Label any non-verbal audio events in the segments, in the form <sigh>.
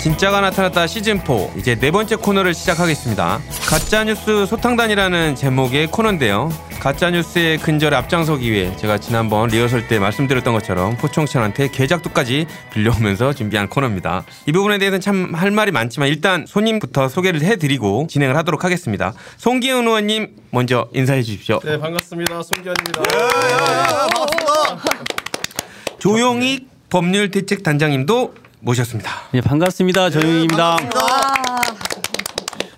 진짜가 나타났다 시즌 4 이제 네 번째 코너를 시작하겠습니다. 가짜 뉴스 소탕단이라는 제목의 코너인데요. 가짜 뉴스의 근절에 앞장서기 위해 제가 지난번 리허설 때 말씀드렸던 것처럼 포청천한테 계작도까지 빌려오면서 준비한 코너입니다. 이 부분에 대해서는 참 할 말이 많지만 일단 손님부터 소개를 해드리고 진행을 하도록 하겠습니다. 송기훈 의원님 먼저 인사해 주십시오. 네 반갑습니다 송기현입니다. 조용익 법률대책단장님도 모셨습니다. 예, 반갑습니다. 조용입니다.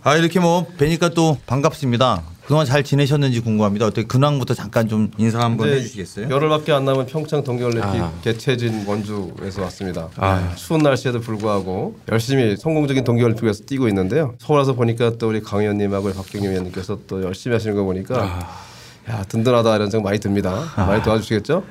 아 이렇게 뭐 뵈니까 또 반갑습니다. 그동안 잘 지내셨는지 궁금합니다. 어떻게 근황부터 잠깐 좀 인사 한번 네, 해주시겠어요? 열흘밖에 안 남은 평창 동계올림픽 아. 개최진 원주에서 왔습니다. 아. 네, 추운 날씨에도 불구하고 열심히 성공적인 동계올림픽에서 뛰고 있는데요. 서울 와서 보니까 또 우리 강 의원님하고 박경림 의원님께서 또 열심히 하시는 거 보니까 아. 야 든든하다 이런 생각 많이 듭니다. 많이 도와주시겠죠?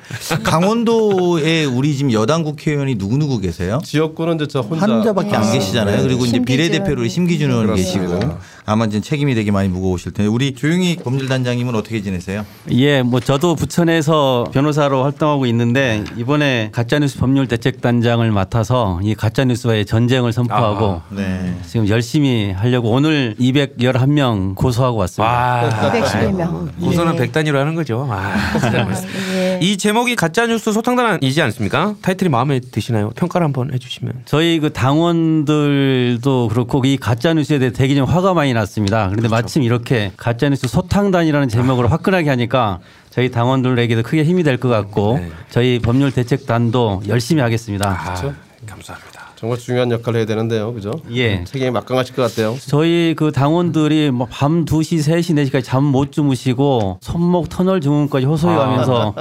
강원도에 우리 지금 여당 국회의원이 누구 누구 계세요? 지역구는 이제 저 혼자 환자밖에 안 계시잖아요. 네. 그리고 이제. 비례대표로 심기준 의원. 계시고 아마 이제 책임이 되게 많이 무거우실 텐데 우리 조용히 법률단장님은 어떻게 지내세요? 예, 뭐 저도 부천에서 변호사로 활동하고 있는데 이번에 가짜뉴스 법률 대책단장을 맡아서 이 가짜뉴스와의 전쟁을 선포하고 네. 지금 열심히 하려고 오늘 211명 고소하고 왔습니다. 와, 211명. 고소는 백단위로 하는 거죠. 아, <laughs> 예. 이 제목이 가짜 뉴스 소탕단이지 않습니까? 타이틀이 마음에 드시나요? 평가를 한번 해주시면. 저희 그 당원들도 그렇고 이 가짜 뉴스에 대해 되게 좀 화가 많이 났습니다. 그런데 그렇죠. 마침 이렇게 가짜 뉴스 소탕단이라는 제목으로 화끈하게 하니까 저희 당원들에게도 크게 힘이 될 것 같고 네. 저희 법률 대책단도 열심히 하겠습니다. 아, 그렇죠. 감사합니다. 정말 중요한 역할을 해야 되는데요, 그죠? 예. 책임이 막강하실 것 같아요. 저희 그 당원들이 뭐 밤 2시, 3시, 4시까지 잠 못 주무시고 손목 터널 증후까지 호소해 가면서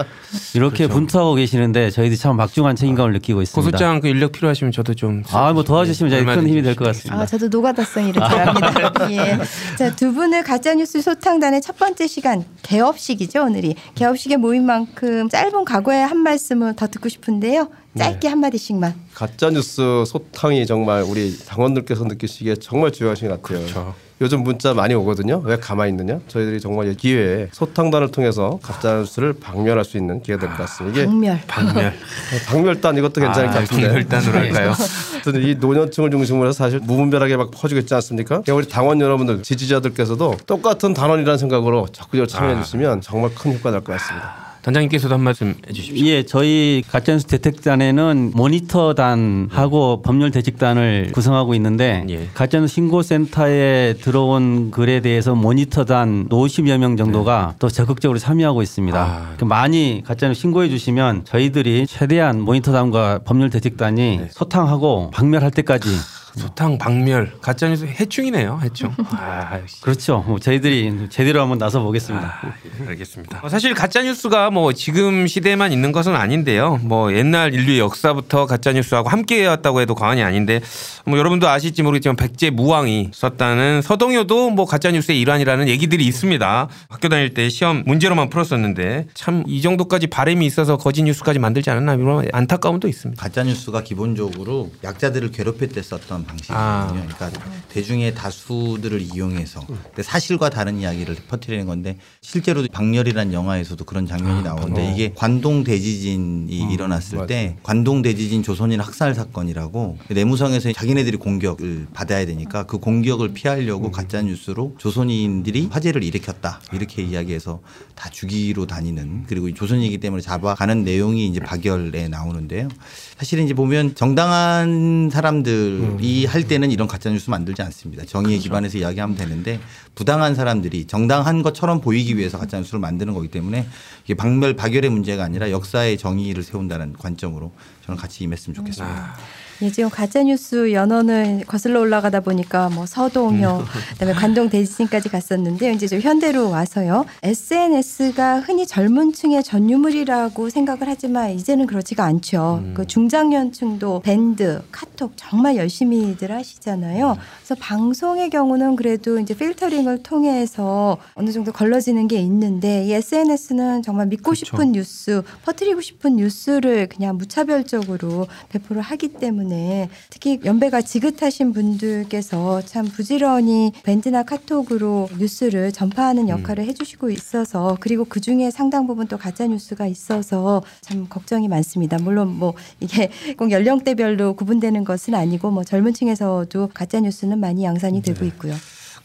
이렇게 분투하고 계시는데 저희들이 참 막중한 책임감을 느끼고 있습니다. 고소장 그 인력 필요하시면 저도 좀. 아, 뭐 도와주시면 저희 큰 힘이 될 것. 같습니다. 아, 저도 노가다성 일을 잘합니다. 예. 자, 두 분을 가짜 뉴스 소탕단의 첫 번째 시간 개업식이죠, 오늘이. 개업식에 모인 만큼 짧은 각오의 한 말씀을 더 듣고 싶은데요. 짧게 한 마디씩만. 가짜 뉴스 소탕이 정말 우리 당원들께서 느끼시기에 정말 중요하신 것 같아요. 그렇죠. 요즘 문자 많이 오거든요. 왜 가만히 있느냐? 저희들이 정말 이 기회에 소탕단을 통해서 가짜 뉴스를 박멸할 수 있는 기회가 될 것 같습니다. 박멸. 박멸. <laughs> 박멸단 이것도 괜찮을 것 아, 같은데. 박멸단으로 할까요? <laughs> 이 노년층을 중심으로 해서 사실 무분별하게 막 퍼지고 있지 않습니까? 우리 당원 여러분들 지지자들께서도 똑같은 단원이라는 생각으로 자꾸 참여해 아. 주시면 정말 큰 효과 날 것 같습니다. 단장님께서도 한 말씀 해주십시오. 예, 저희 가짜뉴스 대책단에는 모니터단하고 법률 대책단을 구성하고 있는데 예. 가짜뉴스 신고센터에 들어온 글에 대해서 모니터단 50여 명 정도가 또 적극적으로 참여하고 있습니다. 아. 그 많이 가짜뉴스 신고해 주시면 저희들이 최대한 모니터단과 법률 대책단이 소탕하고 박멸할 때까지 소탕 박멸 가짜뉴스 해충이네요 해충. <laughs> 아, 역시. 그렇죠. 뭐 저희들이 제대로 한번 나서 보겠습니다. 아, 예, 알겠습니다. 어, 사실 가짜 뉴스가 뭐 지금 시대에만 있는 것은 아닌데요. 뭐 옛날 인류의 역사부터 가짜 뉴스하고 함께 해왔다고 해도 과언이 아닌데 뭐 여러분도 아실지 모르겠지만 백제 무왕이 썼다는 서동요도 뭐 가짜 뉴스의 일환이라는 얘기들이 있습니다. 학교 다닐 때 시험 문제로만 풀었었는데 참 이 정도까지 바램이 있어서 거짓 뉴스까지 만들지 않았나 이런 안타까움도 있습니다. 가짜 뉴스가 기본적으로 약자들을 괴롭힐 때 썼던 방식이거든요. 아. 그러니까 대중의 다수들을 이용해서 근데 사실과 다른 이야기를 퍼뜨리는 건데 실제로 박렬이라는 영화에서도 그런 장면이 나오는데 이게 관동 대지진이 일어났을 때 관동 대지진 조선인 학살 사건이라고 내무성에서 자기네들이 공격을 받아야 되니까 그 공격을 피하려고 가짜 뉴스로 조선인들이 화재를 일으켰다 이렇게 이야기해서 다 죽이로 다니는 그리고 이 조선이기 때문에 잡아가는 내용이 이제 박열에 나오는데요. 사실은 이제 보면 정당한 사람들이 할 때는 이런 가짜 뉴스 만들지 않습니다. 정의에 기반해서 이야기하면 되는데 부당한 사람들이 정당한 것처럼 보이기 위해서 가짜 뉴스를 만드는 거기 때문에 이게 박멸 박열의 문제가 아니라 역사의 정의를 세운다는 관점으로 저는 같이 임했으면 좋겠습니다. 예, 지금 가짜 뉴스 연원을 거슬러 올라가다 보니까 뭐 서동요, 그다음에 관동 대지진까지 갔었는데 이제 좀 현대로 와서요. SNS가 흔히 젊은 층의 전유물이라고 생각을 하지만 이제는 그렇지가 않죠. 그 중장년층도 밴드, 카톡 정말 열심히들 하시잖아요. 그래서 방송의 경우는 그래도 이제 필터링을 통해서 어느 정도 걸러지는 게 있는데 이 SNS는 정말 믿고 싶은 뉴스, 퍼뜨리고 싶은 뉴스를 그냥 무차별적으로 배포를 하기 때문에 때문에 특히 연배가 지긋하신 분들께서 참 부지런히 밴드나 카톡으로 뉴스를 전파하는 역할을 해주시고 있어서 그리고 그 중에 상당 부분 또 가짜 뉴스가 있어서 참 걱정이 많습니다. 물론 뭐 이게 꼭 연령대별로 구분되는 것은 아니고 뭐 젊은 층에서도 가짜 뉴스는 많이 양산이 되고 있고요.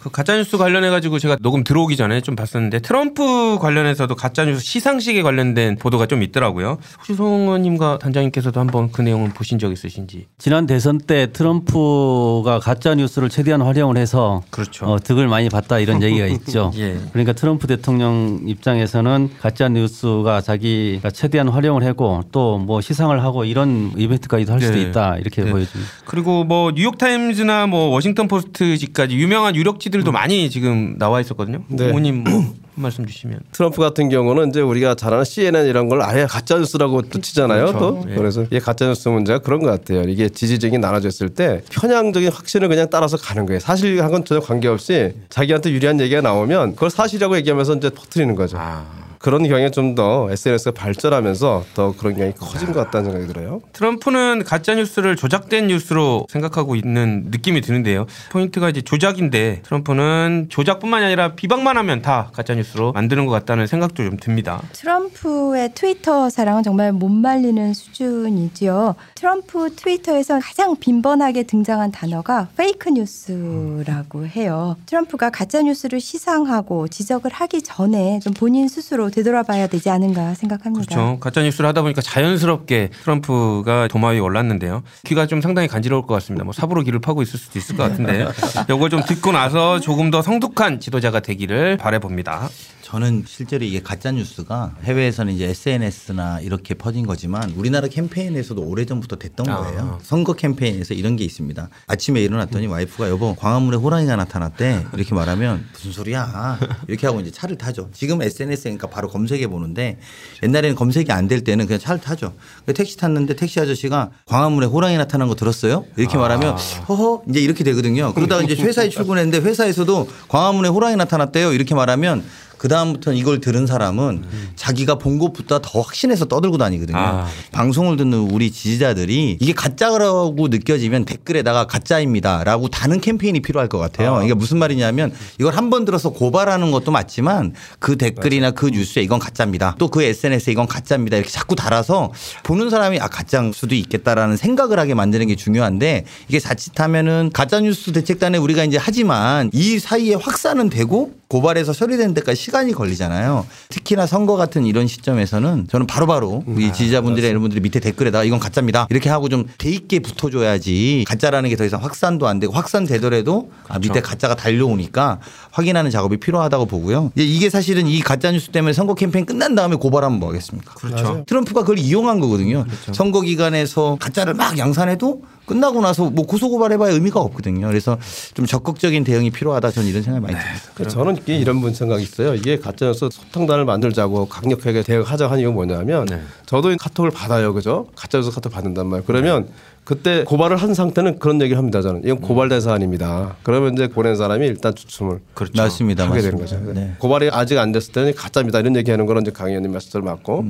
그 가짜뉴스 관련해 가지고 제가 녹음 들어오기 전에 좀 봤었는데 트럼프 관련해서도 가짜뉴스 시상식에 관련된 보도가 좀 있더라고요. 혹시 송 의원님과 단장님께서도 한번 그 내용을 보신 적 있으신지? 지난 대선 때 트럼프가 가짜 뉴스를 최대한 활용을 해서 그렇죠. 어, 득을 많이 봤다 이런 얘기가 있죠. <laughs> 예. 그러니까 트럼프 대통령 입장에서는 가짜 뉴스가 자기가 최대한 활용을 하고 또 뭐 시상을 하고 이런 이벤트까지도 할 수도 네. 있다 이렇게 네. 보여집니다. 그리고 뭐 뉴욕 타임즈나 뭐 워싱턴 포스트지까지 유명한 유력지 들도 많이 지금 나와 있었거든요. 네. 부모님 뭐 <clears throat> 한 말씀 주시면. 트럼프 같은 경우는 이제 우리가 잘 아는 CNN 이런 걸 아예 가짜 뉴스라고 또 치잖아요. 그렇죠. 또 예. 그래서 이게 가짜 뉴스 문제가 그런 것 같아요. 이게 지지층이 나눠졌을 때 편향적인 확신을 그냥 따라서 가는 거예요. 사실하고는 전혀 관계없이 자기한테 유리한 얘기가 나오면 그걸 사실이라고 얘기하면서 이제 퍼뜨리는 거죠. 아. 그런 경향이 좀 더 SNS가 발전하면서 더 그런 경향이 커진 것 같다는 생각이 들어요. 트럼프는 가짜 뉴스를 조작된 뉴스로 생각하고 있는 느낌이 드는데요. 포인트가 이제 조작인데 트럼프는 조작뿐만이 아니라 비방만 하면 다 가짜 뉴스로 만드는 것 같다는 생각도 좀 듭니다. 트럼프의 트위터 사랑은 정말 못 말리는 수준이지요. 트럼프 트위터에서 가장 빈번하게 등장한 단어가 fake news라고 해요. 트럼프가 가짜 뉴스를 시상하고 지적을 하기 전에 좀 본인 스스로 되돌아봐야 되지 않은가 생각합니다. 그렇죠. 가짜 뉴스를 하다 보니까 자연스럽게 트럼프가 도마 위에 올랐는데요. 귀가 좀 상당히 간지러울 것 같습니다. 뭐 삽으로 귀를 파고 있을 수도 있을 것 같은데 이걸 좀 듣고 나서 조금 더 성숙한 지도자가 되기를 바래 봅니다. 저는 실제로 이게 가짜 뉴스가 해외에서는 이제 SNS나 이렇게 퍼진 거지만 우리나라 캠페인에서도 오래전부터 됐던 아. 거예요. 선거 캠페인에서 이런 게 있습니다. 아침에 일어났더니 와이프가 여보 광화문에 호랑이가 나타났대 이렇게 말하면 무슨 소리야 이렇게 하고 이제 차를 타죠. 지금 SNS니까 바로 검색해 보는데 옛날에는 검색이 안 될 때는 그냥 차를 타죠. 택시 탔는데 택시 아저씨가 광화문에 호랑이 나타난 거 들었어요? 이렇게 말하면 허허 이제 이렇게 되거든요. 그러다가 이제 회사에 출근했는데 회사에서도 광화문에 호랑이 나타났대요 이렇게 말하면 그 다음부터는 이걸 들은 사람은 자기가 본 것보다 더 확신해서 떠들고 다니거든요. 아. 방송을 듣는 우리 지지자들이 이게 가짜라고 느껴지면 댓글에다가 가짜입니다라고 다는 캠페인이 필요할 것 같아요. 이게 무슨 말이냐면 이걸 한 번 들어서 고발하는 것도 맞지만 그 댓글이나 그 뉴스에 이건 가짜입니다. 또 그 SNS에 이건 가짜입니다. 이렇게 자꾸 달아서 보는 사람이 아 가짜일 수도 있겠다라는 생각을 하게 만드는 게 중요한데 이게 자칫하면은 가짜 뉴스 대책단에 우리가 이제 하지만 이 사이에 확산은 되고 고발해서 처리되는 데까지 시간이 걸리잖아요. 특히나 선거 같은 이런 시점에서는 저는 바로바로 우리 지지자분들이나 이런 분들이 밑에 댓글에다가 이건 가짜입니다. 이렇게 하고 좀 돼 있게 붙어줘야지 가짜라는 게 더 이상 확산도 안 되고 확산되더라도 아, 밑에 가짜가 달려오니까 확인하는 작업이 필요하다고 보고요. 이게 사실은 이 가짜 뉴스 때문에 선거 캠페인 끝난 다음에 고발하면 뭐 하겠습니까? 그렇죠. 트럼프가 그걸 이용한 거거든요. 선거 기간에서 가짜를 막 양산해도 끝나고 나서 뭐 고소 고발해봐야 의미가 없거든요. 그래서 좀 적극적인 대응이 필요하다 저는 이런 생각이 많이 듭니다. 그러니까 저는 이게 이런 분 생각이 있어요. 이게 가짜뉴스 소탕단을 만들자고 강력하게 대응하자 하는 이유가 뭐냐면 저도 카톡을 받아요. 그죠? 가짜뉴스 카톡 받는단 말이에요. 그러면 그때 고발을 한 상태는 그런 얘기를 합니다. 저는 이건 고발된 사안입니다. 그러면 이제 보낸 사람이 일단 추첨을 그렇죠. 맞습니다. 하게 되는. 거죠. 네. 고발이 아직 안 됐을 때는 가짜입니다. 이런 얘기하는 거는 이제 강 의원님 말씀을 맞고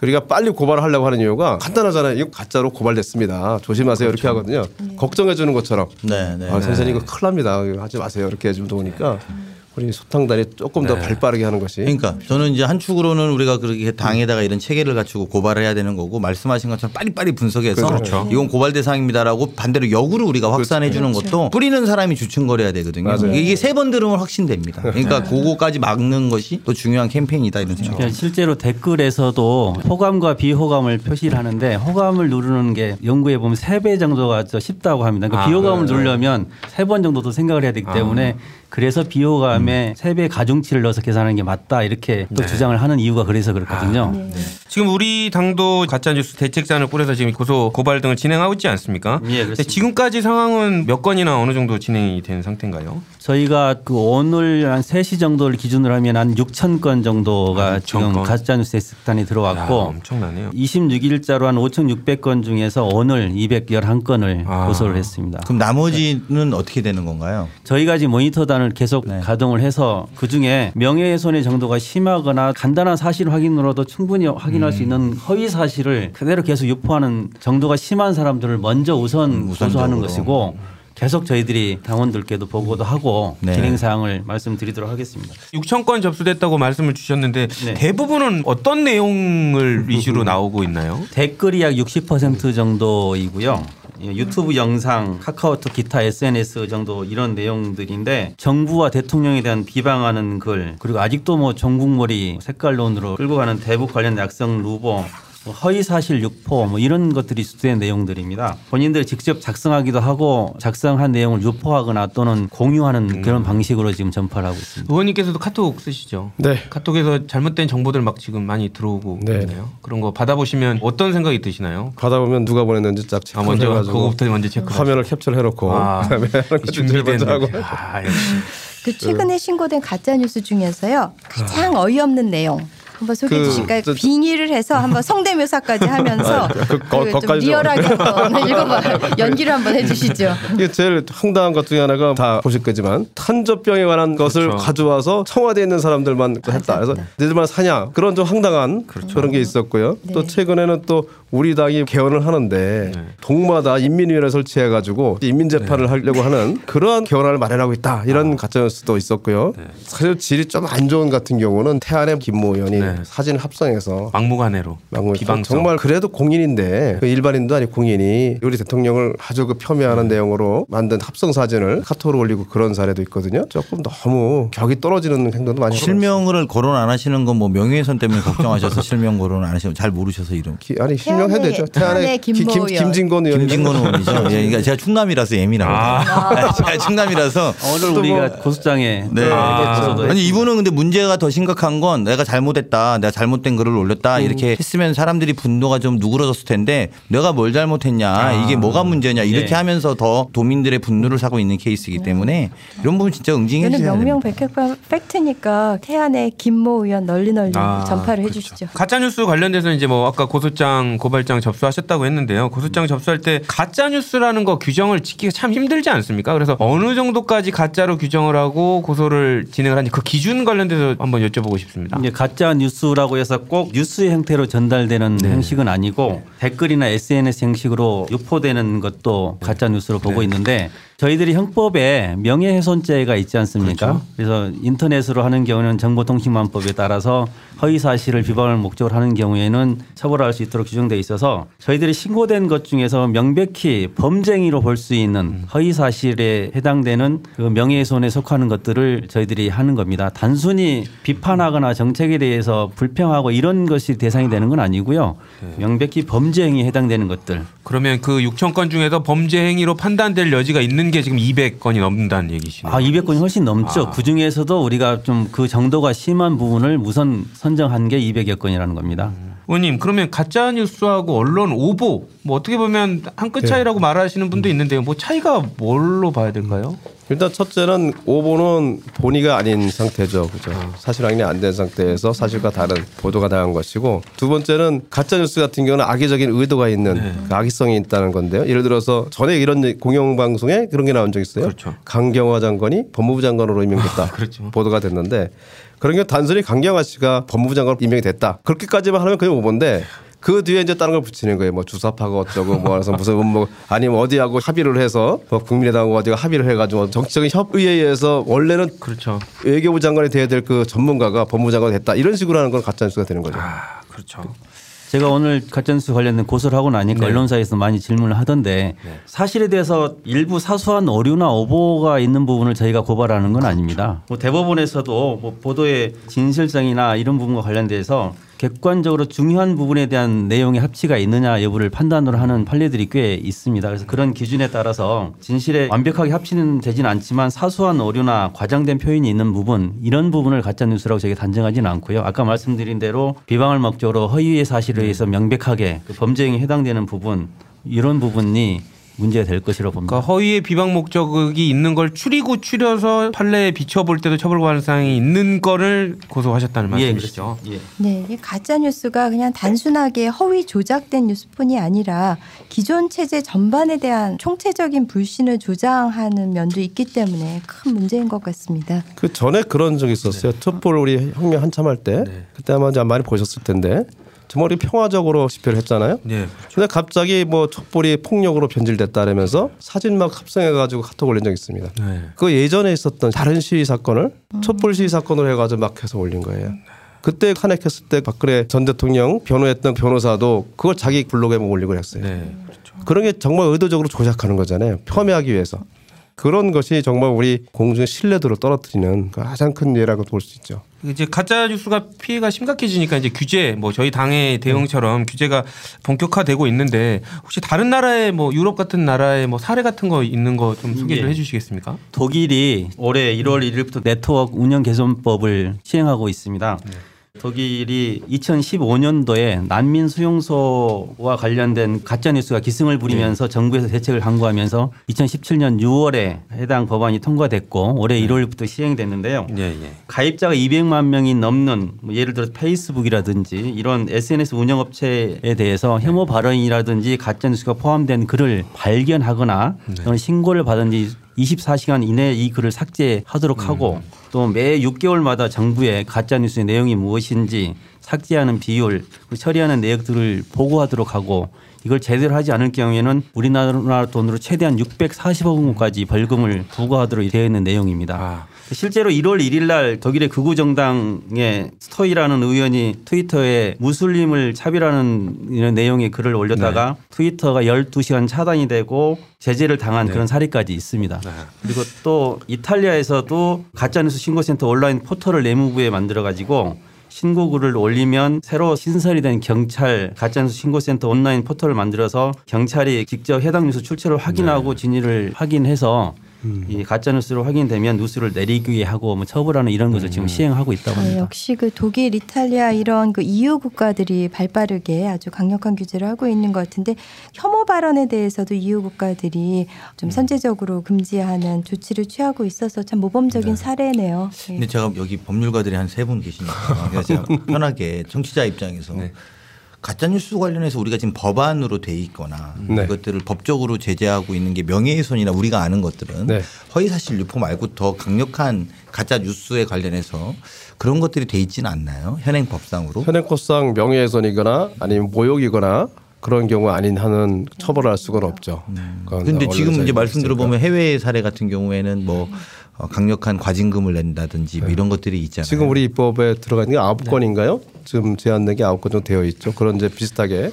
그러니까 빨리 고발을 하려고 하는 이유가 간단하잖아요. 이거 가짜로 고발됐습니다. 조심하세요. 이렇게 하거든요. 걱정해 주는 것처럼 네, 네. 아, 선생님 이거 큰일 납니다. 하지 마세요. 이렇게 해주면 좋으니까 우리 소탕단이 조금 더 발빠르게 하는 것이 그러니까 저는 이제 한 축으로는 우리가 그렇게 당에다가 이런 체계를 갖추고 고발을 해야 되는 거고 말씀하신 것처럼 빨리빨리 분석해서 그렇죠. 이건 고발 대상입니다라고 반대로 역으로 우리가 확산해 주는 것도 뿌리는 사람이 주춤거려야 되거든요. 맞아요. 이게 세 번 들으면 확신됩니다. 그러니까 그거까지 막는 것이 또 중요한 캠페인이다 이런 생각. 그러니까 실제로 댓글에서도 호감과 비호감을 표시를 하는데 호감을 누르는 게 연구해 보면 세 배 정도가 더 쉽다고 합니다. 그러니까 아, 비호감을 누르려면 세 번 정도 더 생각을 해야 되기 때문에 그래서 비호감에 세배 가중치를 넣어서 계산하는 게 맞다 이렇게 또 주장을 하는 이유가 그래서 그렇거든요. 지금 우리 당도 가짜뉴스 대책단을 꾸려서 지금 고소 고발 등을 진행하고 있지 않습니까? 예, 그렇습니다. 근데 지금까지 상황은 몇 건이나 어느 정도 진행이 된 상태인가요? 저희가 그 오늘 한 3시 정도를 기준으로 하면 한 6천 건 정도가 아, 6천 지금 건. 가짜뉴스 대책단에 야, 들어왔고 엄청나네요. 26일자로 한 5,600건 중에서 오늘 211건을 아. 고소를 했습니다. 그럼 나머지는 어떻게 되는 건가요? 저희가 지금 모니터단을 계속 네. 가동을 해서 그 중에 명예훼손의 정도가 심하거나 간단한 사실 확인으로도 충분히 확인할 수 있는 허위 사실을 그대로 계속 유포하는 정도가 심한 사람들을 먼저 우선 고소하는 것이고 계속 저희들이 당원들께도 보고도 하고 네. 진행 사항을 말씀드리도록 하겠습니다. 6천 건 접수됐다고 말씀을 주셨는데 네. 대부분은 어떤 내용을 위주로 나오고 있나요? 댓글이 약 60% 정도이고요. 예, 유튜브 영상, 카카오톡, 기타 SNS 정도 이런 내용들인데 정부와 대통령에 대한 비방하는 글 그리고 아직도 뭐 종국머리 색깔론으로 끌고 가는 대북 관련 약성 루보 뭐 허위 사실 유포 뭐 이런 것들이 수된 내용들입니다. 본인들이 직접 작성하기도 하고 작성한 내용을 유포하거나 또는 공유하는 그런 방식으로 지금 전파를 하고 있습니다. 의원님께서도 카톡 쓰시죠? 네. 카톡에서 잘못된 정보들 막 지금 많이 들어오고 네. 있네요. 그런 거 받아보시면 어떤 생각이 드시나요? 받아보면 누가 보냈는지 쫙아 먼저 체크해가지고 그거부터 먼저 체크. 화면을 캡처를 해놓고 아, <laughs> 그다음에 준비된 하고 아, 역시. 그 최근에 신고된 가짜 뉴스 중에서요 가장 어이없는 내용 한번 소개해 그, 주실까요? 저- 빙의를 해서 한번 성대묘사까지 하면서 <laughs> 그 거- 그좀 거기까지 리얼하게 한번 읽어봐 연기를 한번 해주시죠. 이게 제일 황당한 것 중에 하나가 다 보실 거지만 탄저병에 관한 것을 그렇죠. 가져와서 청와대에 있는 사람들만 했다. 그래서 너희들만 사냐 그런 좀 황당한 그런게 있었고요. 또 네. 최근에는 또 우리 당이 개헌을 하는데 네. 동마다 인민위원회 설치해가지고 인민 재판을 하려고 하는 그러한 개헌안을 마련하고 있다 이런 가짜 뉴스도 있었고요. 사실 질이 좀 안 좋은 같은 경우는 태안의 김모 의원이 네. 사진을 합성해서 막무가내로 막무가내. 비방성. 정말 그래도 공인인데 그 일반인도 아니고 공인이 우리 대통령을 아주 그 폄훼하는 내용으로 만든 합성 사진을 카톡으로 올리고 그런 사례도 있거든요. 조금 너무 격이 떨어지는 행동도 많이 실명을 거론 안 하시는 건 뭐 명예훼손 때문에 걱정하셔서 <laughs> 실명 거론 안 하시면 잘 모르셔서 이름. 기- 아니 실명해야 태안의- 되죠. 태안의 태안의 기- 김모 김, 의원. 김진건 의원이 김진건 의원이죠. 예, 그러니까 제가 충남이라서 예민하거든요. <laughs> 제가 충남이라서 오늘 우리가 고소장에 네. 아, 고소도 아니 이분은 근데 문제가 더 심각한 건 내가 잘못했다, 내가 잘못된 글을 올렸다 이렇게 했으면 사람들이 분노가 좀 누그러졌을 텐데 내가 뭘 잘못했냐, 이게 뭐가 문제냐 이렇게 예. 하면서 더 도민들의 분노를 사고 있는 케이스이기 때문에 이런 부분 진짜 응징해 주셔야 됩니다. 명명백백 팩트니까 태안의 김모 의원 널리 널리 아, 전파를 그렇죠. 해주시죠. 가짜 뉴스 관련돼서 이제 뭐 아까 고소장 고발장 접수하셨다고 했는데요. 고소장 접수할 때 가짜 뉴스라는 거 규정을 짓기가 참 힘들지 않습니까? 그래서 어느 정도까지 가짜로 규정을 하고 고소를 진행을 하는지 그 기준 관련돼서 한번 여쭤보고 싶습니다. 이제 가짜 뉴스 라고 해서 꼭 뉴스 형태로 전달되는 형식은 아니고 댓글이나 SNS 형식으로 유포되는 것도 가짜 뉴스로 보고 있는데 저희들이 형법에 명예훼손죄가 있지 않습니까? 그래서 인터넷으로 하는 경우는 정보통신망법에 따라서 허위 사실을 비방할 목적으로 하는 경우에는 처벌할 수 있도록 규정돼 있어서 저희들이 신고된 것 중에서 명백히 범죄행위로 볼 수 있는 허위 사실에 해당되는 그 명예훼손에 속하는 것들을 저희들이 하는 겁니다. 단순히 비판하거나 정책에 대해서 불평하고 이런 것이 대상이 되는 건 아니고요. 명백히 범죄 행위에 해당되는 것들 그러면 그 6천 건 중에서 범죄 행위로 판단될 여지가 있는 게 지금 200건이 넘는다는 얘기시네요. 아, 200건이 훨씬 넘죠. 그 중에서도 우리가 좀 그 정도가 심한 부분을 우선 선정한 게 200여 건이라는 겁니다. 의원님 그러면 가짜 뉴스하고 언론 오보 뭐 어떻게 보면 한 끗 차이라고 말하시는 분도 있는데요. 뭐 차이가 뭘로 봐야 될까요? 일단 첫째는 오보는 본의가 아닌 상태죠. 그죠. 사실 확인이 안 된 상태에서 사실과 다른 보도가 나간 것이고 두 번째는 가짜 뉴스 같은 경우는 악의적인 의도가 있는 그 악의성이 있다는 건데요. 예를 들어서 전에 이런 공영 방송에 그런 게 나온 적 있어요. 그렇죠. 강경화 장관이 법무부 장관으로 임명됐다. 그렇죠. 보도가 됐는데 그런 게 단순히 강경화 씨가 법무부 장관으로 임명이 됐다. 그렇게까지만 하면 그게 오보인데 그 뒤에 이제 다른 걸 붙이는 거예요. 뭐 주사파가 어쩌고 뭐 해서 무슨 뭐 아니면 어디하고 합의를 해서 뭐 국민의당하고 어디가 합의를 해가지고 정치적인 협의에 의해서 원래는 그렇죠. 외교부 장관이 돼야 될 그 전문가가 법무부 장관이 됐다 이런 식으로 하는 건 가짜 뉴스가 되는 거죠. 아 그렇죠. 제가 오늘 가짜뉴스 관련된 고소를 하고 나니까 네. 언론사에서 많이 질문을 하던데 사실에 대해서 일부 사소한 오류나 오보가 있는 부분을 저희가 고발하는 건 아닙니다. 뭐 대법원에서도 뭐 보도의 진실성이나 이런 부분과 관련돼서 객관적으로 중요한 부분에 대한 내용의 합치가 있느냐 여부를 판단으로 하는 판례들이 꽤 있습니다. 그래서 그런 기준에 따라서 진실에 완벽하게 합치는 되지는 않지만 사소한 오류나 과장된 표현이 있는 부분 이런 부분을 가짜 뉴스라고 저희가 단정하지는 않고요. 아까 말씀드린 대로 비방을 목적으로 허위의 사실에 의해서 명백하게 그 범죄 행위에 해당되는 부분 이런 부분이 문제가 될 것이라고 봅니다. 그러니까 허위의 비방 목적이 있는 걸 추리고 추려서 판례에 비춰볼 때도 처벌 가능성이 있는 거를 고소하셨다는 예, 말씀이시죠. 예. 네, 이 가짜 뉴스가 그냥 단순하게 허위 조작된 뉴스뿐이 아니라 기존 체제 전반에 대한 총체적인 불신을 조장하는 면도 있기 때문에 큰 문제인 것 같습니다. 그 전에 그런 적이 있었어요. 촛불 우리 혁명 한참 할 때 그때 아마 많이 보셨을 텐데 우리 평화적으로 집회를 했잖아요. 네. 근데 갑자기 뭐 촛불이 폭력으로 변질됐다라면서 사진 막 합성해가지고 카톡 올린 적 있습니다. 네. 그 예전에 있었던 다른 시위 사건을 촛불 시위 사건으로 해가지고 막 해서 올린 거예요. 그때 탄핵했을 때 박근혜 전 대통령 변호했던 변호사도 그걸 자기 블로그에 올리고 했어요. 네. 그런 게 정말 의도적으로 조작하는 거잖아요. 폄훼하기 위해서. 그런 것이 정말 우리 공중의 신뢰도를 떨어뜨리는 가장 큰 예라고 볼 수 있죠. 이제 가짜 뉴스가 피해가 심각해지니까 이제 규제 뭐 저희 당의 대응처럼 규제가 본격화되고 있는데 혹시 다른 나라의 뭐 유럽 같은 나라의 뭐 사례 같은 거 있는 거 좀 소개 좀 예. 해주시겠습니까? 독일이 올해 1월 1일부터 네트워크 운영 개선법을 시행하고 있습니다. 독일이 2015년도에 난민 수용소와 관련된 가짜 뉴스가 기승을 부리면서 정부에서 대책을 강구하면서 2017년 6월에 해당 법안이 통과됐고 올해 1월부터 시행됐는데요. 예, 예. 가입자가 200만 명이 넘는 뭐 예를 들어 페이스북이라든지 이런 SNS 운영업체에 대해서 혐오 발언이라든지 가짜 뉴스가 포함된 글을 발견하거나 또는 신고를 받은 지 24시간 이내에 이 글을 삭제하도록 하고 또 매 6개월마다 정부에 가짜 뉴스의 내용이 무엇인지 삭제하는 비율, 그 처리하는 내역들을 보고하도록 하고 이걸 제대로 하지 않을 경우에는 우리나라 돈으로 최대한 640억 원까지 벌금을 부과하도록 되어 있는 내용입니다. 아. 실제로 1월 1일 날 독일의 극우 정당의 스토이라는 의원이 트위터에 무슬림을 차별하는 이런 내용의 글을 올렸다가 트위터가 12시간 차단이 되고 제재를 당한 그런 사례까지 있습니다. 그리고 또 이탈리아에서도 가짜뉴스 신고센터 온라인 포털을 내무부에 만들어 가지고 신고글을 올리면 새로 신설이 된 경찰 가짜뉴스 신고센터 온라인 포털을 만들어서 경찰이 직접 해당 뉴스 출처를 확인하고 진위를 확인해서 이 가짜 뉴스로 확인되면 뉴스를 내리게 하고 뭐 처벌하는 이런 것을 지금 시행하고 있다고 네, 합니다. 역시 그 독일, 이탈리아 이런 그 EU 국가들이 발빠르게 아주 강력한 규제를 하고 있는 것 같은데 혐오 발언에 대해서도 EU 국가들이 좀 선제적으로 금지하는 조치를 취하고 있어서 참 모범적인 사례네요. 네. 근데 제가 여기 법률가들이 한 세 분 계시니까 그래서 <laughs> 제가 편하게 청취자 입장에서 가짜 뉴스 관련해서 우리가 지금 법안으로 돼 있거나 네. 이것들을 법적으로 제재하고 있는 게 명예훼손이나 우리가 아는 것들은 네. 허위사실 유포 말고 더 강력한 가짜 뉴스에 관련해서 그런 것들이 돼 있지는 않나요? 현행 법상으로? 현행법상 명예훼손이거나 아니면 모욕이거나 그런 경우 아닌 한은 처벌할 수가 없죠. 근데 언론 지금 이제 말씀. 들어보면 해외 사례 같은 경우에는 뭐 어, 강력한 과징금을 낸다든지 뭐 이런 것들이 있잖아요. 지금 우리 입법에 들어가 있는 게 아홉 건인가요? 지금 제한된 게 아홉 건 정도 되어 있죠. 그런 이제 비슷하게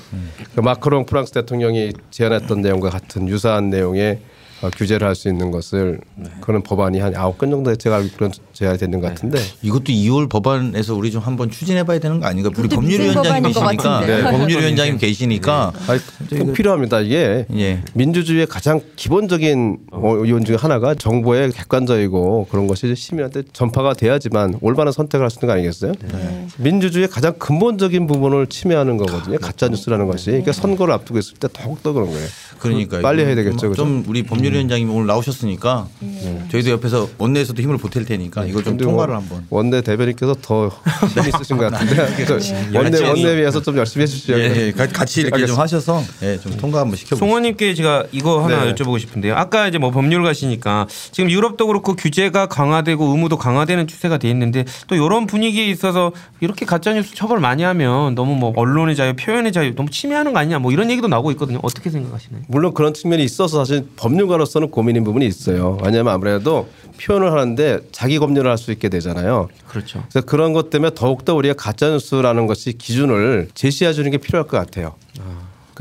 그 마크롱 프랑스 대통령이 제안했던 내용과 같은 유사한 내용의 어, 규제를 할 수 있는 것을 그런 법안이 한 아홉 건 정도 제가 알기로는 제안이 되는 것 같은데 이것도 2월 법안에서 우리 좀 한번 추진해봐야 되는 거 아닌가? 우리 법률위원장님 계시니까. 네, 법률위원장님 계시니까 아니, 꼭 필요합니다. 이게 예. 민주주의의 가장 기본적인 어, 요인 중에 하나가 정보의 객관적이고 그런 것이 시민한테 전파가 돼야지만 올바른 선택을 할 수 있는 거 아니겠어요? 민주주의의 가장 근본적인 부분을 침해하는 거거든요. 가짜 뉴스라는 것이. 그러니까 선거를 앞두고 있을 때 더욱더 그런 거예요. 그러니까 빨리 해야 되겠죠, 그죠? 좀 우리 법률위원장님 오늘 나오셨으니까 저희도 옆에서 원내에서도 힘을 보탤 테니까 이걸 좀 근데 통과를 뭐 한번. 원내 대변인께서 더 <laughs> 힘이 있으신 것 같은데 원내 원내위에서 좀 열심히 해주시죠. 예, 예, 가- 같이 이렇게 좀 알겠습니다. 하셔서 예, 좀 통과 한번 시켜보세요. 송원님께 제가 이거 하나 네. 여쭤보고 싶은데요. 아까 이제 뭐 법률가시니까 지금 유럽도 그렇고 규제가 강화되고 의무도 강화되는 추세가 돼 있는데 또 이런 분위기에 있어서 이렇게 가짜 뉴스 처벌 많이 하면 너무 뭐 언론의 자유, 표현의 자유 너무 침해하는 거 아니냐 뭐 이런 얘기도 나오고 있거든요. 어떻게 생각하시나요? 물론 그런 측면이 있어서 사실 법률가로서는 고민인 부분이 있어요. 왜냐하면 아무래도 표현을 하는데 자기 검열을 할 수 있게 되잖아요. 그렇죠. 그래서 그런 것 때문에 더욱더 우리가 가짜뉴스라는 것이 기준을 제시해 주는 게 필요할 것 같아요.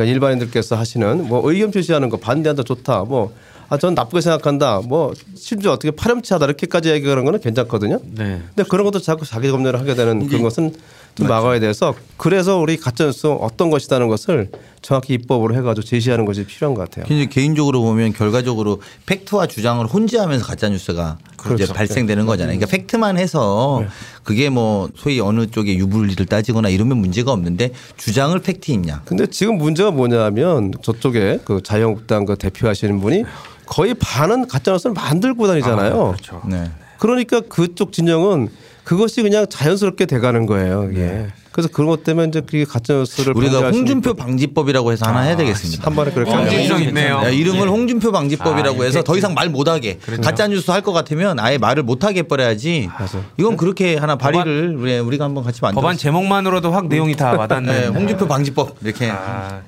그러니까 일반인들께서 하시는 뭐 의견 표시하는 거 반대한다 좋다 뭐 아, 전 나쁘게 생각한다. 뭐 심지어 어떻게 파렴치하다 이렇게까지 얘기하는 거는 괜찮거든요. 네. 근데 그런 것도 자꾸 자기 검열을 하게 되는 그런 것은 좀 막아야 돼서 그래서 우리 가짜뉴스 어떤 것이다는 것을 정확히 입법으로 해가지고 제시하는 것이 필요한 것 같아요. 개인적으로 보면 결과적으로 팩트와 주장을 혼재하면서 가짜 뉴스가 이제 발생되는 거잖아요. 그러니까 팩트만 해서 그게 뭐 소위 어느 쪽에 유불리를 따지거나 이러면 문제가 없는데 주장을 팩트인 냥. 근데 지금 문제가 뭐냐면 저쪽에 그 자유한국당 그 대표하시는 분이 거의 반은 가짜뉴스를 만들고 다니잖아요. 그렇죠. 네. 그러니까 그쪽 진영은 그것이 그냥 자연스럽게 돼가는 거예요. 이게. 그래서 그런 것 때문에 이제 그게 가짜 뉴스를 우리가 방지할 수 홍준표 방지법이라고 해서 하나 해야 되겠습니다. 한 번에 그렇게 어. 네, 이름을 홍준표 방지법이라고 아, 해서 더 이상 말 못하게 가짜 뉴스 할 것 같으면 아예 말을 못하게 해버려야지. 이건 그렇게 하나 발의를 우리- 우리가 한번 같이 만들어. 법안 제목만으로도 확 내용이 다 네, 와닿네. 홍준표 방지법 이렇게. 아,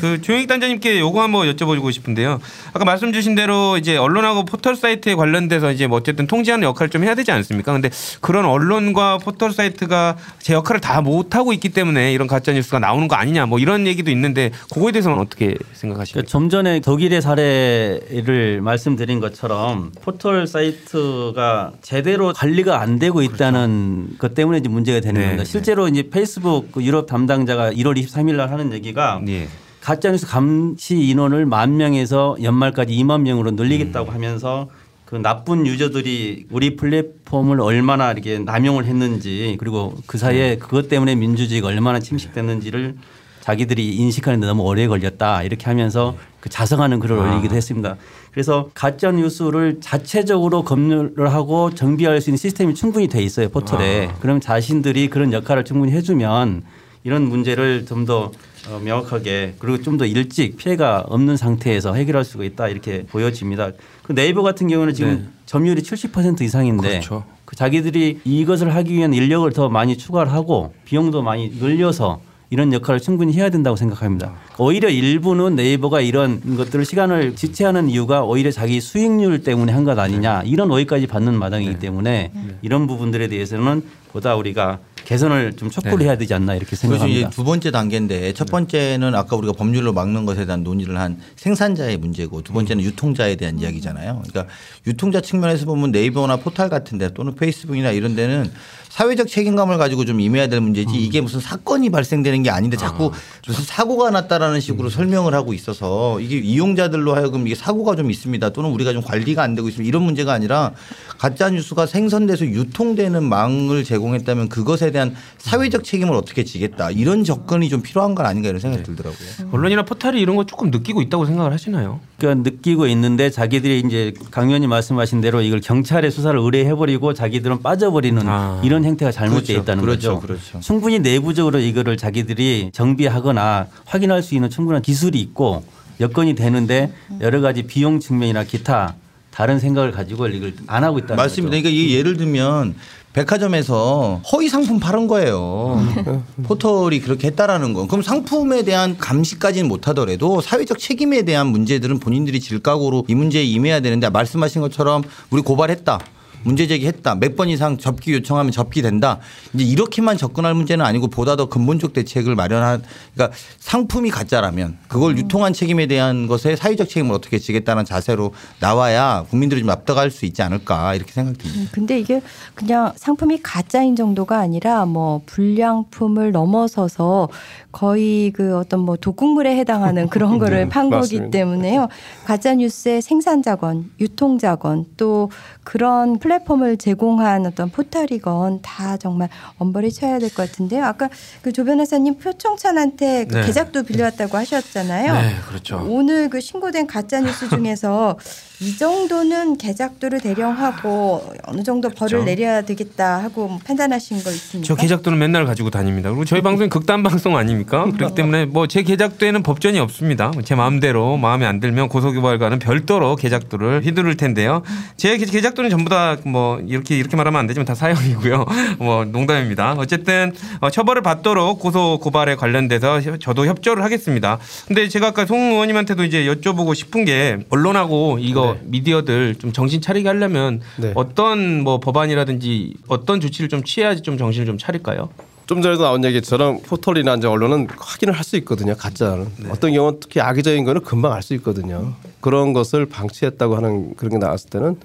그 조용익 단장님께 요거 한번 여쭤보고 싶은데요. 아까 말씀 주신 대로 이제 언론하고 포털 사이트에 관련돼서 이제 뭐 어쨌든 통제하는 역할을 좀 해야 되지 않습니까? 근데 그런 언론과 포털 사이트가 제 역할을 다 못 하고 있기 때문에 이런 가짜 뉴스가 나오는 거 아니냐 뭐 이런 얘기도 있는데 그거에 대해서는 어떻게 생각하십니까? 그러니까 좀 전에 독일의 사례를 말씀드린 것처럼 포털 사이트가 제대로 관리가 안 되고 있다는 것 때문에 이제 문제가 되는 네, 겁니다. 네. 실제로 이제 페이스북 그 유럽 담당자가 1월 23일 날 하는 얘기가 예. 가짜뉴스 감시 인원을 만 명에서 연말까지 2만 명으로 늘리겠다고 하면서 그 나쁜 유저들이 우리 플랫폼을 얼마나 이렇게 남용을 했는지 그리고 그 사이에 그것 때문에 민주주의가 얼마나 침식됐는지를 자기들이 인식하는데 너무 오래 걸렸다 이렇게 하면서 그 자성하는 글을 올리기도 했습니다. 그래서 가짜 뉴스를 자체적으로 검열을 하고 정비할 수 있는 시스템이 충분히 돼 있어요 포털에. 그러면 자신들이 그런 역할을 충분히 해주면 이런 문제를 좀더 어, 명확하게 그리고 좀 더 일찍 피해가 없는 상태에서 해결할 수가 있다 이렇게 보여집니다. 그 네이버 같은 경우는 지금 점유율이 70% 이상인데 그렇죠. 그 자기들이 이것을 하기 위한 인력을 더 많이 추가를 하고 비용도 많이 늘려서 이런 역할을 충분히 해야 된다고 생각합니다. 오히려 일부는 네이버가 이런 것들을 시간을 지체하는 이유가 오히려 자기 수익률 때문에 한 것 아니냐 이런 오해까지 받는 마당이기 때문에 이런 부분들에 대해서는 보다 우리가 개선을 좀 촉구를 해야 되지 않나 이렇게 그래서 생각합니다. 두 번째 단계인데 첫 번째는 아까 우리가 법률로 막는 것에 대한 논의를 한 생산자의 문제고 두 번째는 유통자에 대한 이야기잖아요. 그러니까 유통자 측면에서 보면 네이버나 포털 같은 데 또는 페이스북이나 이런 데는 사회적 책임감을 가지고 좀 임해야 될 문제지 이게 무슨 사건이 발생되는 게 아닌데 자꾸 무슨 사고가 났다라는 식으로 설명을 하고 있어서 이게 이용자들로 하여금 이게 사고가 좀 있습니다 또는 우리가 좀 관리가 안 되고 있습니다 이런 문제가 아니라 가짜 뉴스가 생성돼서 유통되는 망을 제공했다면 그것에 대한 사회적 책임을 어떻게 지겠다 이런 접근이 좀 필요한 건 아닌가 이런 생각이 들더라고요. 언론이나 포털이 이런 거 조금 느끼고 있다고 생각을 하시나요? 그러니까 느끼고 있는데 자기들이 이제 강 의원님 말씀하신 대로 이걸 경찰에 수사를 의뢰해버리고 자기들은 빠져버리는 아. 이런 행태가 잘못돼 그렇죠. 있다는 그렇죠. 거죠. 그렇죠. 충분히 내부적으로 이거를 자기들이 정비하거나 확인할 수 있는 충분한 기술이 있고 여건이 되는데 여러 가지 비용 측면이나 기타 다른 생각을 가지고 이걸 안 하고 있다는 맞습니다. 거죠. 그러니까 예를 들면 백화점에서 허위 상품 파는 거예요. <laughs> 포털이 그렇게 했다라는 건. 그럼 상품에 대한 감시까지는 못하더라도 사회적 책임에 대한 문제들은 본인들이 질각으로 이 문제에 임해야 되는데 말씀하신 것처럼 우리 고발했다. 문제 제기했다. 몇 번 이상 접기 요청하면 접기 된다. 이제 이렇게만 접근할 문제는 아니고 보다 더 근본적 대책을 마련한 그러니까 상품이 가짜라면 그걸 유통한 책임에 대한 것에 사회적 책임을 어떻게 지겠다는 자세로 나와야 국민들이 좀 납득할 수 있지 않을까 이렇게 생각됩니다. 음, 근데 이게 그냥 상품이 가짜인 정도가 아니라 뭐 불량품을 넘어서서 거의 그 어떤 뭐 독극물에 해당하는 그런 <laughs> 거를 판 거기 맞습니다. 때문에요. 가짜 뉴스의 생산 자건, 유통 자건 또 그런 플랫폼을 제공한 어떤 포털이건 다 정말 엄벌이 쳐야 될 것 같은데요. 아까 그 조 변호사님 표청찬한테 그 네. 계작도 빌려왔다고 하셨잖아요. 네, 그렇죠. 오늘 그 신고된 가짜 뉴스 중에서 <laughs> 이 정도는 계작도를 대령하고 어느 정도 벌을 그렇죠. 내려야 되겠다 하고 뭐 판단하신 거 있습니까? 저 계작도는 맨날 가지고 다닙니다. 그리고 저희 <laughs> 방송이 극단 방송 아닙니 까? 그렇기 때문에 뭐 제 계작도에는 법전이 없습니다. 제 마음대로 마음에 안 들면 고소고발과는 별도로 계작도를 휘두를 텐데요. 제 계- 계작도는 전부 다 뭐 이렇게 이렇게 말하면 안 되지만 다 사형이고요. <laughs> 뭐 농담입니다. 어쨌든 어, 처벌을 받도록 고소 고발에 관련돼서 혀- 저도 협조를 하겠습니다. 근데 제가 아까 송 의원님한테도 이제 여쭤보고 싶은 게 언론하고 이거 미디어들 좀 정신 차리게 하려면 네. 어떤 뭐 법안이라든지 어떤 조치를 좀 취해야지 좀 정신을 좀 차릴까요? 좀 전에도 나온 얘기처럼 포털이나 이제 언론은 확인을 할 수 있거든요. 가짜는 어떤 경우는 특히 악의적인 거는 금방 알 수 있거든요. 그런 것을 방치했다고 하는 그런 게 나왔을 때는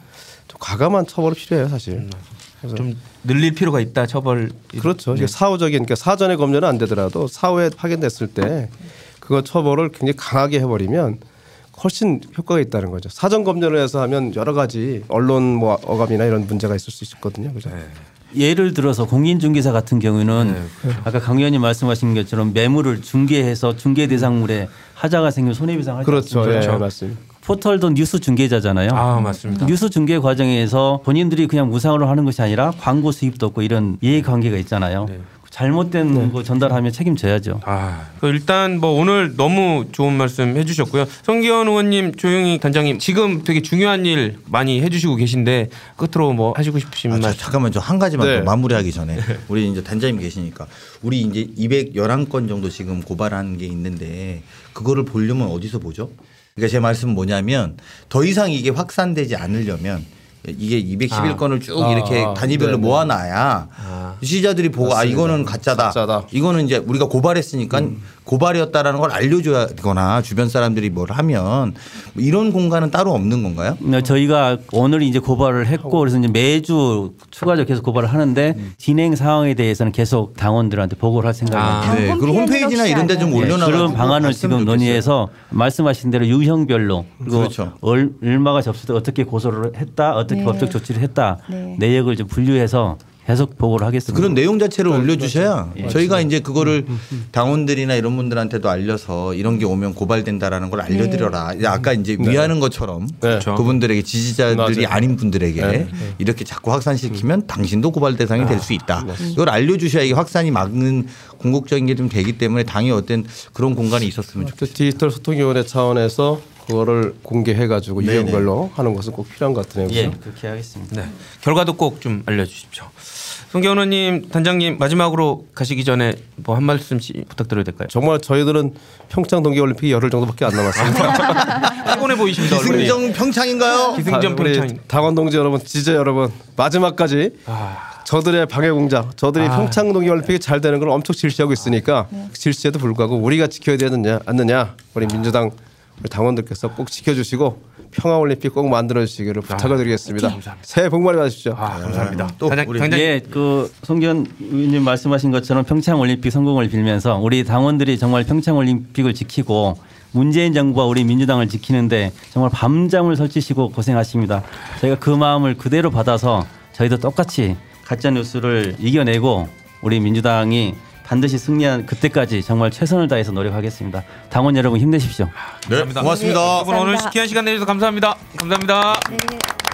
좀 과감한 처벌이 필요해요, 사실. 그래서 좀 늘릴 필요가 있다 처벌. 그렇죠. 이게 사후적인 그러니까 사전에 검열은 안 되더라도 사후에 확인됐을 때 그거 처벌을 굉장히 강하게 해버리면 훨씬 효과가 있다는 거죠. 사전 검열을 해서 하면 여러 가지 언론 뭐 어감이나 이런 문제가 있을 수 있거든요. 그죠? 예를 들어서 공인중개사 같은 경우는 아까 강 의원님 말씀하신 것처럼 매물을 중개해서 중개 대상물에 하자가 생기면 손해배상 하지 그렇죠. 예, 맞습니다. 포털도 뉴스 중개자잖아요. 아 맞습니다. 뉴스 중개 과정에서 본인들이 그냥 무상으로 하는 것이 아니라 광고 수입도 없고 이런 이해관계가 있잖아요. 잘못된 거 전달하면 책임져야죠. 아, 그 일단 뭐 오늘 너무 좋은 말씀 해주셨고요. 성기현 의원님, 조용희 단장님 지금 되게 중요한 일 많이 해주시고 계신데 끝으로 뭐 하시고 싶으신 아, 저, 말씀? 잠깐만 저 한 가지만 네. 더 마무리하기 전에 우리 이제 단장님 계시니까 우리 이제 211건 정도 지금 고발한 게 있는데 그거를 보려면 어디서 보죠? 그러니까 제 말씀은 뭐냐면 더 이상 이게 확산되지 않으려면 이게 211건을 쭉 아, 이렇게 아, 단위별로 네네. 모아놔야 시자들이 보고 아 이거는 가짜다. 가짜다. 이거는 이제 우리가 고발했으니까 고발이었다라는 걸 알려줘야 되거나 주변 사람들이 뭘 하면 뭐 이런 공간은 따로 없는 건가요? 네, 저희가 오늘 이제 고발을 했고 그래서 이제 매주 추가적으로 계속 고발을 하는데 진행 상황에 대해서는 계속 당원들한테 보고를 할 생각입니다. 아, 네. 당 그리고 홈페이지나 이런 데 좀? 네, 올려놔. 그런 방안을 지금 논의해서 말씀하신 대로 유형별로 그리고 그렇죠. 얼, 얼마가 접수돼 어떻게 고소를 했다 어떻게 네. 법적 조치를 했다 네. 내역을 좀 분류해서 계속 보고를 하겠습니다. 그런 내용 자체를 올려주셔야 예. 저희가 이제 그거를 당원들이나 이런 분들한테도 알려서 이런 게 오면 고발된다라는 걸 알려드려라. 아까 이제 위하는 것처럼 그렇죠. 그분들에게 지지자들이 맞아요. 아닌 분들에게 네. 이렇게 자꾸 확산시키면 당신도 고발 대상이 될수 있다. 이걸 알려주셔야 이게 확산이 막는 궁극적인 게 좀 되기 때문에 당의 어떤 그런 공간이 있었으면. 그 디지털 소통위원회 차원에서 그거를 공개해가지고. 유형별로 하는 것은 꼭 필요한 것 같네요. 예? 그렇게 하겠습니다. 네. 결과도 꼭 좀 알려주십시오. 의원님, 단장님 마지막으로 가시기 전에 뭐 한 말씀씩 부탁드려도 될까요? 정말 저희들은 평창 동계올림픽 열흘 정도밖에 안 남았습니다. <laughs> 피곤해 보이십니다. 얼굴이. 기승전 평창인가요? 기승전 아, 평창. 당원 동지 여러분, 지지자 여러분 마지막까지 아, 저들의 방해 공작, 저들이 아. 평창 동계올림픽이 잘 되는 걸 엄청 질시하고 있으니까 그 질시에도 불구하고 우리가 지켜야 되느냐 않느냐 우리 민주당 우리 당원들께서 꼭 지켜주시고 평화 올림픽 꼭 만들어 주시기를 부탁을 드리겠습니다. 감사합니다. 새해 복 많이 받으십시오. 아 감사합니다. 또 단장, 우리- 단장 예, 그 송기현 의원님 말씀하신 것처럼 평창 올림픽 성공을 빌면서 우리 당원들이 정말 평창 올림픽을 지키고 문재인 정부와 우리 민주당을 지키는데 정말 밤잠을 설치시고 고생하십니다. 저희가 그 마음을 그대로 받아서 저희도 똑같이 가짜 뉴스를 이겨내고 우리 민주당이 반드시 승리한 그때까지 정말 최선을 다해서 노력하겠습니다. 당원 여러분 힘내십시오. 네, 고맙습니다. 여러분 오늘 감사합니다. 귀한 시간 내주셔서 감사합니다. 감사합니다. 네.